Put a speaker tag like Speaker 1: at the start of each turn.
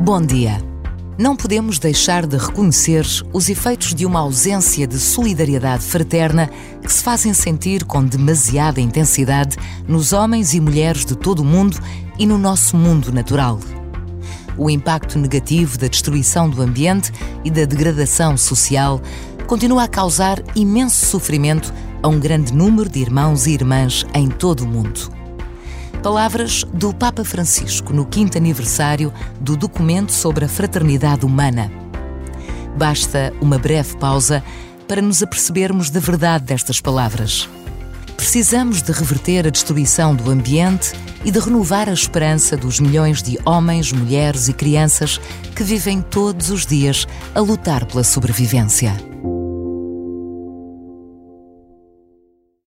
Speaker 1: Bom dia. Não podemos deixar de reconhecer os efeitos de uma ausência de solidariedade fraterna que se fazem sentir com demasiada intensidade nos homens e mulheres de todo o mundo e no nosso mundo natural. O impacto negativo da destruição do ambiente e da degradação social continua a causar imenso sofrimento a um grande número de irmãos e irmãs em todo o mundo. Palavras do Papa Francisco no quinto aniversário do documento sobre a fraternidade humana. Basta uma breve pausa para nos apercebermos da verdade destas palavras. Precisamos de reverter a destruição do ambiente e de renovar a esperança dos milhões de homens, mulheres e crianças que vivem todos os dias a lutar pela sobrevivência.